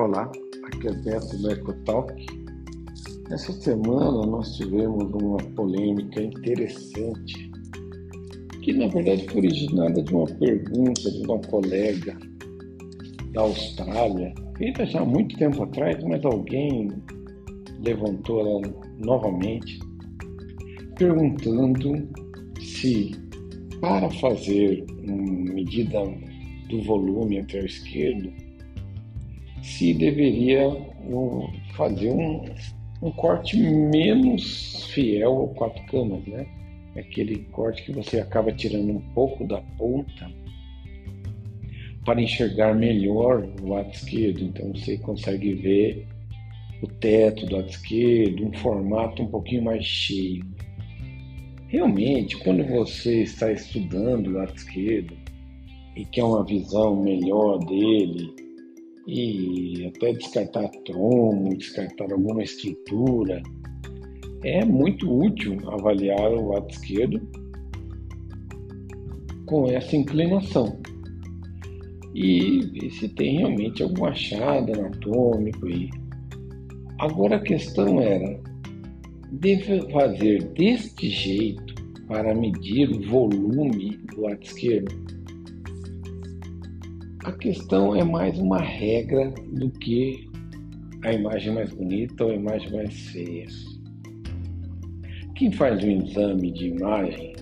Olá, aqui é Beto do EcoTalk. Essa semana nós tivemos uma polêmica interessante, que na verdade foi originada de uma pergunta de uma colega da Austrália, feita já há muito tempo atrás, mas alguém levantou ela novamente, perguntando se para fazer uma medida do volume anterior esquerdo, se deveria fazer um, um corte menos fiel ao quatro camas, né? Aquele corte que você acaba tirando um pouco da ponta para enxergar melhor o lado esquerdo. Então você consegue ver o teto do lado esquerdo, um formato um pouquinho mais cheio. Realmente, quando você está estudando o lado esquerdo e quer uma visão melhor dele, e até descartar tronco, descartar alguma estrutura. É muito útil avaliar o lado esquerdo com essa inclinação e ver se tem realmente algum achado anatômico aí. Agora a questão era, deve fazer deste jeito para medir o volume do lado esquerdo? A questão é mais uma regra do que a imagem mais bonita ou a imagem mais feia. Quem faz um exame de imagem,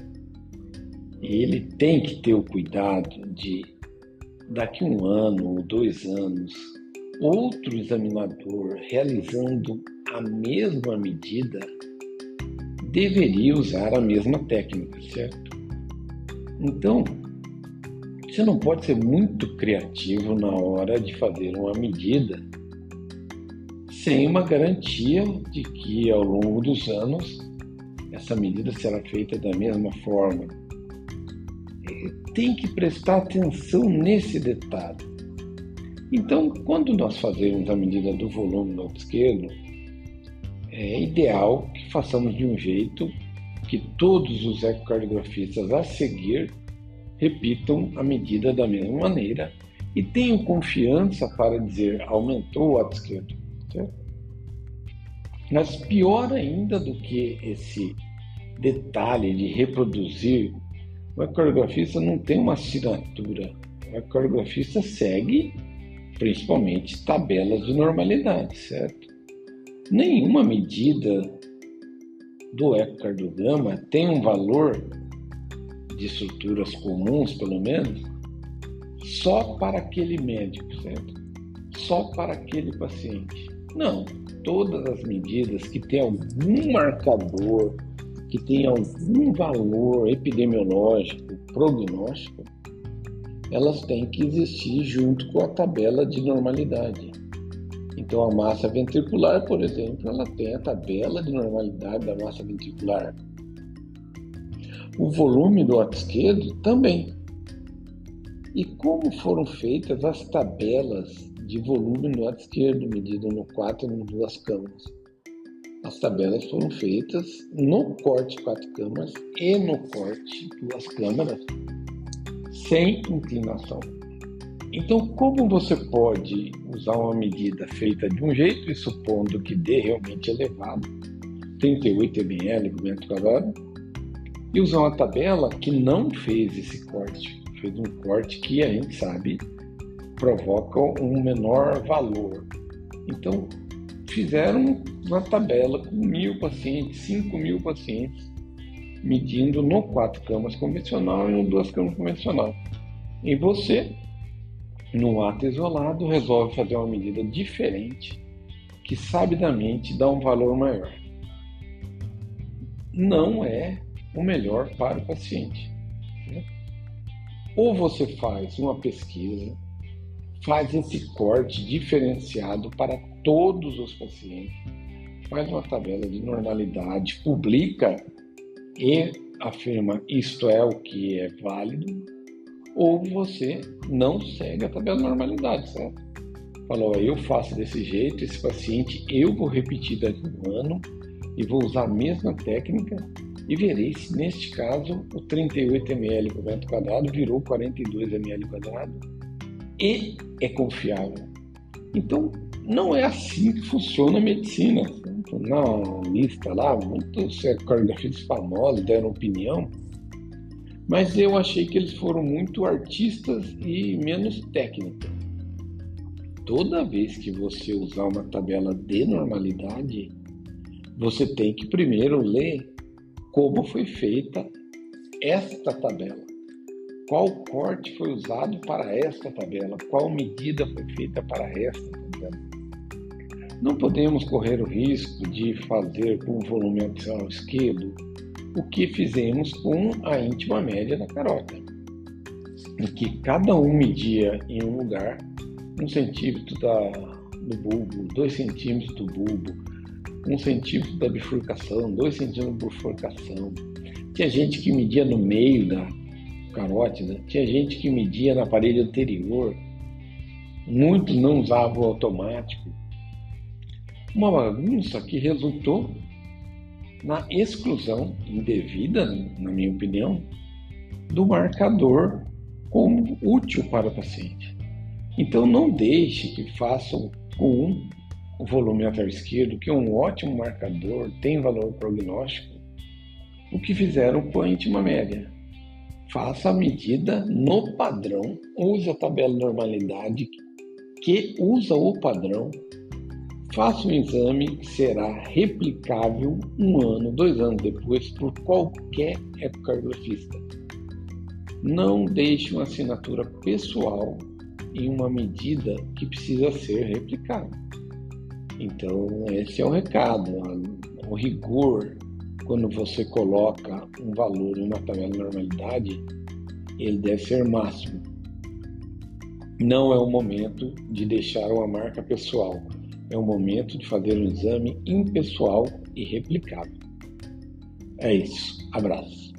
ele tem que ter o cuidado de, daqui um ano ou dois anos, outro examinador realizando a mesma medida deveria usar a mesma técnica, certo? Então, você não pode ser muito criativo na hora de fazer uma medida sem uma garantia de que ao longo dos anos essa medida será feita da mesma forma. Tem que prestar atenção nesse detalhe. Então, quando nós fazemos a medida do volume do lado esquerdo, é ideal que façamos de um jeito que todos os ecocardiografistas a seguir repitam a medida da mesma maneira e tenham confiança para dizer aumentou o lado esquerdo. Certo? Mas pior ainda do que esse detalhe de reproduzir, o ecoreografista não tem uma assinatura. O ecoreografista segue principalmente tabelas de normalidade, certo? Nenhuma medida do ecocardiograma tem um valor de estruturas comuns, pelo menos, só para aquele médico, certo? Só para aquele paciente. Não, todas as medidas que têm algum marcador, que têm algum valor epidemiológico, prognóstico, elas têm que existir junto com a tabela de normalidade. Então, a massa ventricular, por exemplo, ela tem a tabela de normalidade da massa ventricular o volume do lado esquerdo também. E como foram feitas as tabelas de volume no lado esquerdo, medido no 4 e no duas câmaras? As tabelas foram feitas no corte quatro câmaras e no corte duas câmaras, sem inclinação. Então, como você pode usar uma medida feita de um jeito e supondo que dê realmente elevado, 38 ml por metro quadrado, e usar uma tabela que não fez esse corte, fez um corte que a gente sabe provoca um menor valor. Então, fizeram uma tabela com mil pacientes, cinco mil pacientes, medindo no quatro camas convencional e no duas camas convencional. E você, no ato isolado, resolve fazer uma medida diferente que sabidamente dá um valor maior. Não é o melhor para o paciente. Né? Ou você faz uma pesquisa, faz esse corte diferenciado para todos os pacientes, faz uma tabela de normalidade, publica e afirma isto é o que é válido, ou você não segue a tabela de normalidade, certo? Falou, eu faço desse jeito, esse paciente eu vou repetir daqui a um ano e vou usar a mesma técnica e verei se neste caso o 38 ml por metro quadrado virou 42 ml quadrado e é confiável. Então, não é assim que funciona a medicina. Na lista lá, muitos coreografistas famosos deram opinião, mas eu achei que eles foram muito artistas e menos técnicos. Toda vez que você usar uma tabela de normalidade, você tem que primeiro ler como foi feita esta tabela. Qual corte foi usado para esta tabela? Qual medida foi feita para esta tabela? Não podemos correr o risco de fazer com o volume axial esquerdo o que fizemos com a íntima média da carota, em que cada um media em um lugar um centímetro da, do bulbo, dois centímetros do bulbo, um centímetro da bifurcação, dois centímetros da bifurcação. Tinha gente que media no meio da carótida, tinha gente que media na parede anterior, muitos não usavam o automático. Uma bagunça que resultou na exclusão indevida, na minha opinião, do marcador como útil para o paciente. Então não deixe que façam com o volume lateral esquerdo, que é um ótimo marcador, tem valor prognóstico, o que fizeram com a íntima média. Faça a medida no padrão, use a tabela de normalidade que usa o padrão, faça um exame que será replicável um ano, dois anos depois por qualquer ecocardiografista. Não deixe uma assinatura pessoal em uma medida que precisa ser replicada. Então, esse é o recado. O rigor, quando você coloca um valor em uma tabela de normalidade, ele deve ser máximo. Não é o momento de deixar uma marca pessoal, é o momento de fazer um exame impessoal e replicável. É isso. Abraço.